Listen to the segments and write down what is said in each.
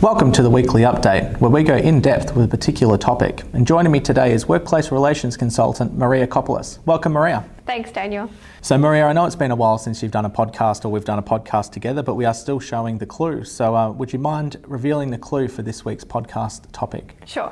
Welcome to the weekly update, where we go in depth with a particular topic. And joining me today is workplace relations consultant Maria Kopolis. Welcome, Maria. Thanks, Daniel. So, Maria, I know it's been a while since you've done a podcast or we've done a podcast together, but we are still showing the clue. So, uh, would you mind revealing the clue for this week's podcast topic? Sure.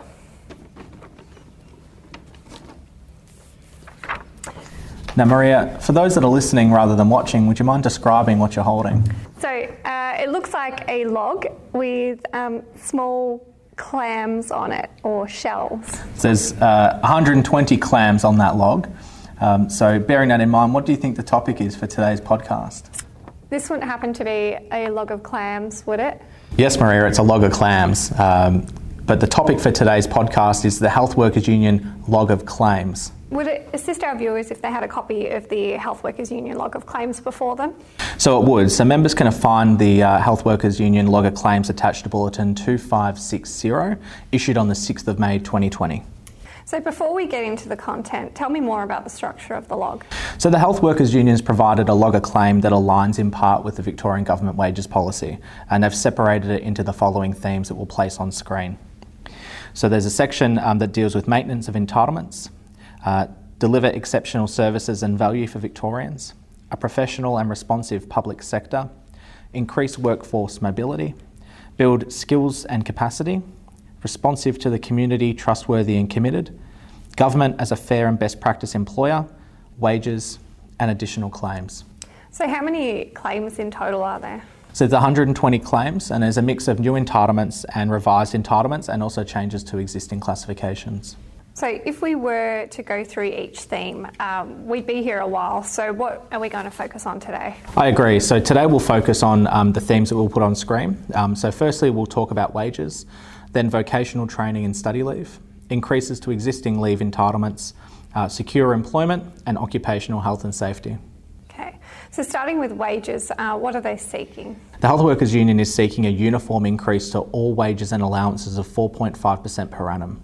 Now, Maria, for those that are listening rather than watching, would you mind describing what you're holding? So uh, it looks like a log with um, small clams on it or shells. So there's uh, 120 clams on that log. Um, so, bearing that in mind, what do you think the topic is for today's podcast? This wouldn't happen to be a log of clams, would it? Yes, Maria, it's a log of clams. Um, but the topic for today's podcast is the Health Workers Union log of claims. Would it assist our viewers if they had a copy of the Health Workers Union log of claims before them? So it would. So members can find the uh, Health Workers Union log of claims attached to Bulletin 2560, issued on the 6th of May 2020. So, before we get into the content, tell me more about the structure of the log. So, the Health Workers Unions provided a log of claim that aligns in part with the Victorian Government wages policy, and they've separated it into the following themes that we'll place on screen. So, there's a section um, that deals with maintenance of entitlements, uh, deliver exceptional services and value for Victorians, a professional and responsive public sector, increase workforce mobility, build skills and capacity, responsive to the community, trustworthy and committed, government as a fair and best practice employer, wages, and additional claims. So, how many claims in total are there? So, there's 120 claims, and there's a mix of new entitlements and revised entitlements, and also changes to existing classifications. So, if we were to go through each theme, um, we'd be here a while. So, what are we going to focus on today? I agree. So, today we'll focus on um, the themes that we'll put on screen. Um, so, firstly, we'll talk about wages, then vocational training and study leave, increases to existing leave entitlements, uh, secure employment, and occupational health and safety. Okay. So, starting with wages, uh, what are they seeking? The Health Workers Union is seeking a uniform increase to all wages and allowances of 4.5% per annum.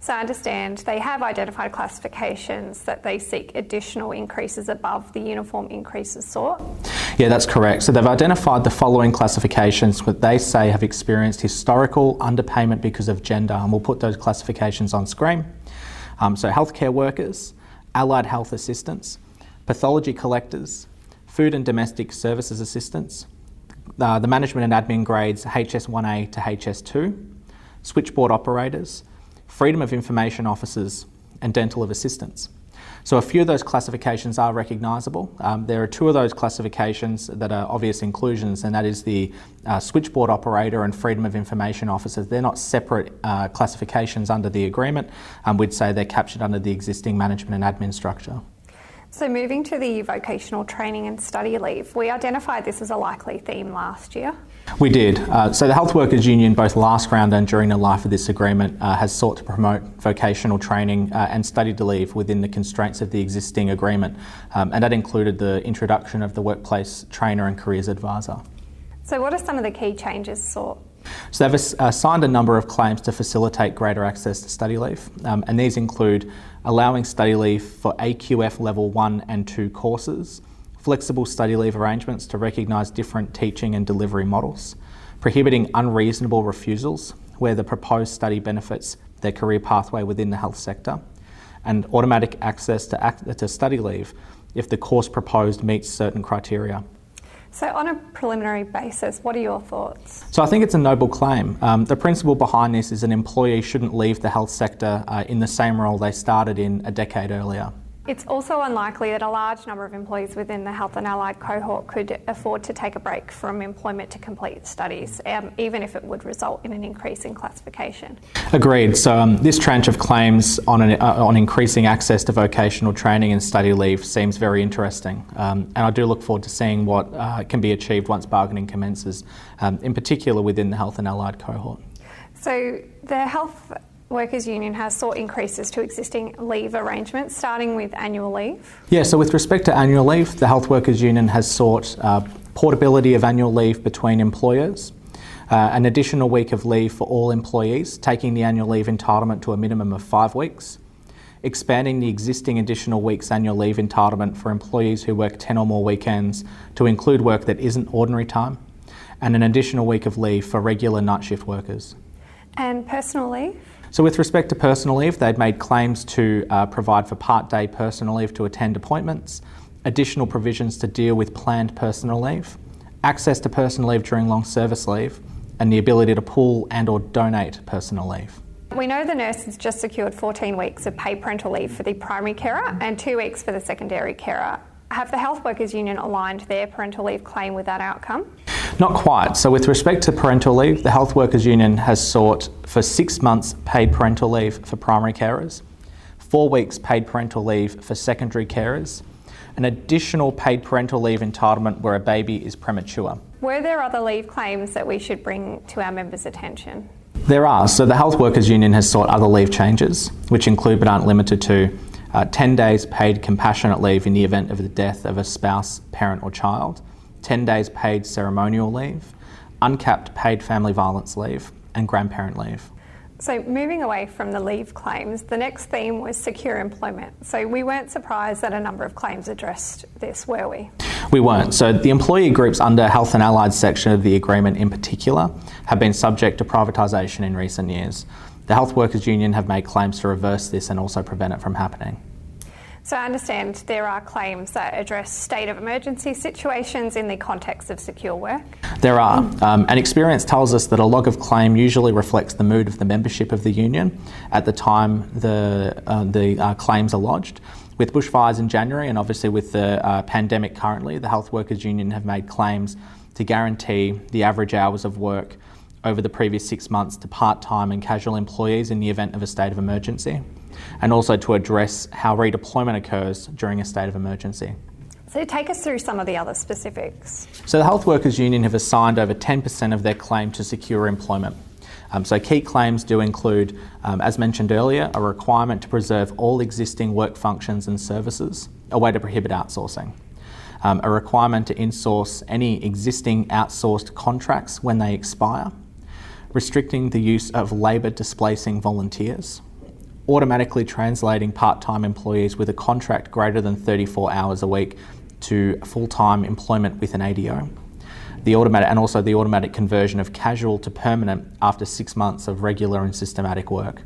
So I understand they have identified classifications that they seek additional increases above the uniform increases sought. Yeah, that's correct. So they've identified the following classifications that they say have experienced historical underpayment because of gender, and we'll put those classifications on screen. Um, so healthcare workers, allied health assistants, pathology collectors, food and domestic services assistants, uh, the management and admin grades HS1A to HS2, switchboard operators, freedom of information officers, and dental of assistants. So a few of those classifications are recognisable. Um, there are two of those classifications that are obvious inclusions, and that is the uh, switchboard operator and freedom of information officers. They're not separate uh, classifications under the agreement. Um, we'd say they're captured under the existing management and admin structure. So, moving to the vocational training and study leave, we identified this as a likely theme last year. We did. Uh, so, the Health Workers Union, both last round and during the life of this agreement, uh, has sought to promote vocational training uh, and study to leave within the constraints of the existing agreement, um, and that included the introduction of the workplace trainer and careers advisor. So, what are some of the key changes sought? So they've assigned a number of claims to facilitate greater access to study leave, um, and these include allowing study leave for AQF level 1 and 2 courses, flexible study leave arrangements to recognise different teaching and delivery models, prohibiting unreasonable refusals where the proposed study benefits their career pathway within the health sector, and automatic access to, act- to study leave if the course proposed meets certain criteria. So, on a preliminary basis, what are your thoughts? So, I think it's a noble claim. Um, the principle behind this is an employee shouldn't leave the health sector uh, in the same role they started in a decade earlier. It's also unlikely that a large number of employees within the health and allied cohort could afford to take a break from employment to complete studies, um, even if it would result in an increase in classification. Agreed. So, um, this tranche of claims on, an, uh, on increasing access to vocational training and study leave seems very interesting. Um, and I do look forward to seeing what uh, can be achieved once bargaining commences, um, in particular within the health and allied cohort. So, the health Workers Union has sought increases to existing leave arrangements, starting with annual leave. Yeah, so with respect to annual leave, the Health Workers Union has sought uh, portability of annual leave between employers, uh, an additional week of leave for all employees, taking the annual leave entitlement to a minimum of five weeks, expanding the existing additional weeks annual leave entitlement for employees who work 10 or more weekends to include work that isn't ordinary time, and an additional week of leave for regular night shift workers. And personal leave? So, with respect to personal leave, they'd made claims to uh, provide for part day personal leave to attend appointments, additional provisions to deal with planned personal leave, access to personal leave during long service leave, and the ability to pool and or donate personal leave. We know the nurse has just secured 14 weeks of paid parental leave for the primary carer and two weeks for the secondary carer. Have the Health Workers Union aligned their parental leave claim with that outcome? Not quite. So, with respect to parental leave, the Health Workers Union has sought for six months paid parental leave for primary carers, four weeks paid parental leave for secondary carers, an additional paid parental leave entitlement where a baby is premature. Were there other leave claims that we should bring to our members' attention? There are. So, the Health Workers Union has sought other leave changes, which include but aren't limited to uh, 10 days paid compassionate leave in the event of the death of a spouse, parent, or child 10 days paid ceremonial leave, uncapped paid family violence leave, and grandparent leave. So, moving away from the leave claims, the next theme was secure employment. So, we weren't surprised that a number of claims addressed this, were we? We weren't. So, the employee groups under Health and Allied section of the agreement in particular have been subject to privatisation in recent years. The Health Workers Union have made claims to reverse this and also prevent it from happening. So I understand there are claims that address state of emergency situations in the context of secure work. There are, um, and experience tells us that a log of claim usually reflects the mood of the membership of the union at the time the uh, the uh, claims are lodged. With bushfires in January, and obviously with the uh, pandemic currently, the Health Workers Union have made claims to guarantee the average hours of work over the previous six months to part time and casual employees in the event of a state of emergency and also to address how redeployment occurs during a state of emergency. So, take us through some of the other specifics. So, the Health Workers Union have assigned over 10% of their claim to secure employment. Um, so, key claims do include, um, as mentioned earlier, a requirement to preserve all existing work functions and services, a way to prohibit outsourcing, um, a requirement to insource any existing outsourced contracts when they expire, restricting the use of labour displacing volunteers, automatically translating part time employees with a contract greater than 34 hours a week to full time employment with an ADO. The automatic, and also the automatic conversion of casual to permanent after six months of regular and systematic work.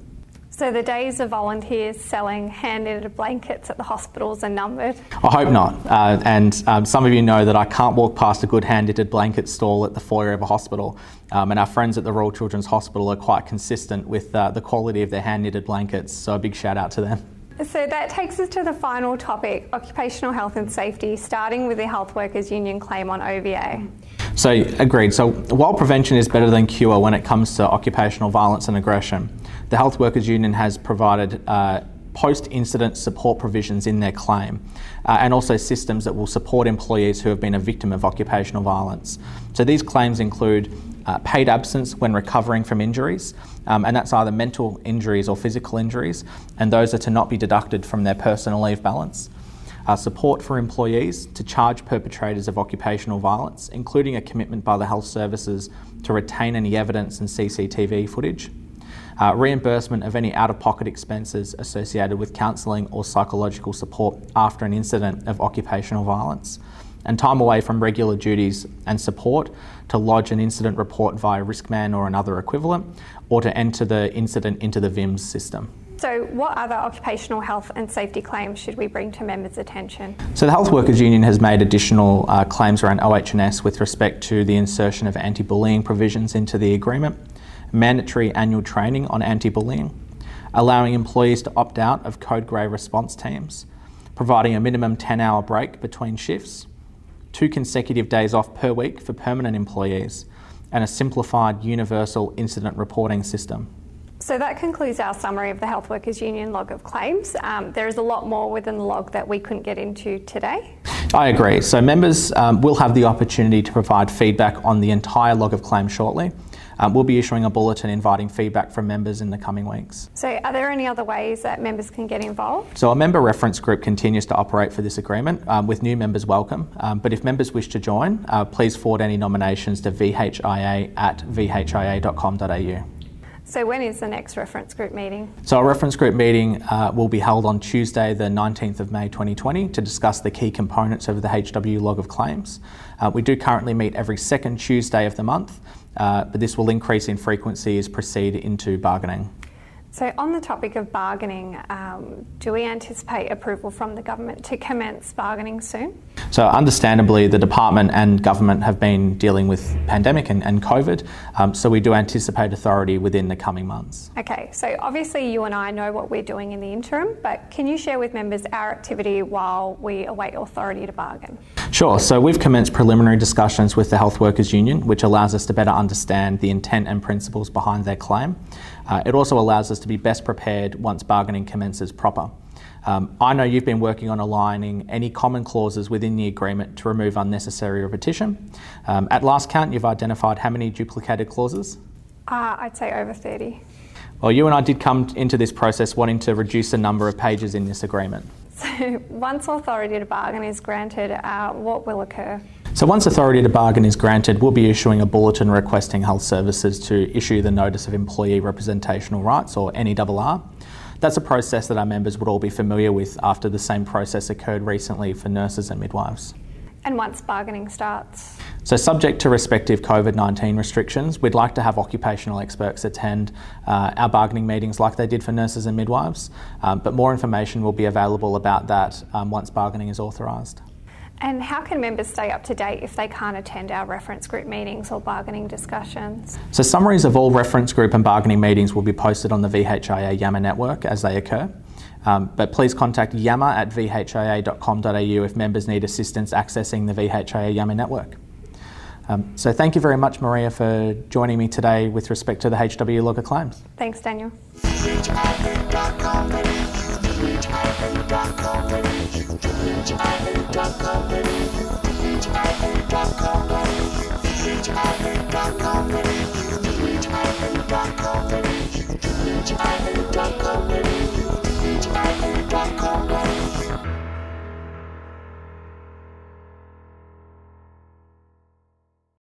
So the days of volunteers selling hand-knitted blankets at the hospitals are numbered? I hope not. Uh, and um, some of you know that I can't walk past a good hand-knitted blanket stall at the foyer of a hospital. Um, and our friends at the Royal Children's Hospital are quite consistent with uh, the quality of their hand-knitted blankets. So a big shout out to them. So that takes us to the final topic, occupational health and safety, starting with the Health Workers Union claim on OVA. So, agreed. So, while prevention is better than cure when it comes to occupational violence and aggression, the Health Workers Union has provided uh, post incident support provisions in their claim uh, and also systems that will support employees who have been a victim of occupational violence. So these claims include uh, paid absence when recovering from injuries, um, and that's either mental injuries or physical injuries, and those are to not be deducted from their personal leave balance. Uh, support for employees to charge perpetrators of occupational violence, including a commitment by the health services to retain any evidence and CCTV footage uh, reimbursement of any out of pocket expenses associated with counselling or psychological support after an incident of occupational violence, and time away from regular duties and support to lodge an incident report via Riskman or another equivalent, or to enter the incident into the VIMS system. So, what other occupational health and safety claims should we bring to members' attention? So, the Health Workers Union has made additional uh, claims around OH&S with respect to the insertion of anti bullying provisions into the agreement mandatory annual training on anti bullying, allowing employees to opt out of code grey response teams, providing a minimum 10 hour break between shifts, two consecutive days off per week for permanent employees, and a simplified universal incident reporting system. So that concludes our summary of the Health Workers Union log of claims. Um, there is a lot more within the log that we couldn't get into today. I agree. So members um, will have the opportunity to provide feedback on the entire log of claims shortly. Um, we'll be issuing a bulletin inviting feedback from members in the coming weeks. So, are there any other ways that members can get involved? So, a member reference group continues to operate for this agreement um, with new members welcome. Um, but if members wish to join, uh, please forward any nominations to vhia at vhia.com.au. So, when is the next reference group meeting? So, our reference group meeting uh, will be held on Tuesday, the 19th of May 2020, to discuss the key components of the HW log of claims. Uh, we do currently meet every second Tuesday of the month, uh, but this will increase in frequency as proceed into bargaining. So, on the topic of bargaining, um, do we anticipate approval from the government to commence bargaining soon? So, understandably, the department and government have been dealing with pandemic and, and COVID, um, so we do anticipate authority within the coming months. Okay, so obviously you and I know what we're doing in the interim, but can you share with members our activity while we await authority to bargain? Sure. So we've commenced preliminary discussions with the Health Workers Union, which allows us to better understand the intent and principles behind their claim. Uh, it also allows us to be best prepared once bargaining commences proper. Um, I know you've been working on aligning any common clauses within the agreement to remove unnecessary repetition. Um, at last count, you've identified how many duplicated clauses? Uh, I'd say over 30. Well, you and I did come into this process wanting to reduce the number of pages in this agreement. So, once authority to bargain is granted, uh, what will occur? So, once authority to bargain is granted, we'll be issuing a bulletin requesting health services to issue the Notice of Employee Representational Rights, or NERR. That's a process that our members would all be familiar with after the same process occurred recently for nurses and midwives. And once bargaining starts? So, subject to respective COVID 19 restrictions, we'd like to have occupational experts attend uh, our bargaining meetings like they did for nurses and midwives, um, but more information will be available about that um, once bargaining is authorised. And how can members stay up to date if they can't attend our reference group meetings or bargaining discussions? So, summaries of all reference group and bargaining meetings will be posted on the VHIA Yammer network as they occur. Um, but please contact yammer at vhia.com.au if members need assistance accessing the VHIA Yammer network. Um, so thank you very much, Maria, for joining me today with respect to the HW Logger claims. Thanks, Daniel.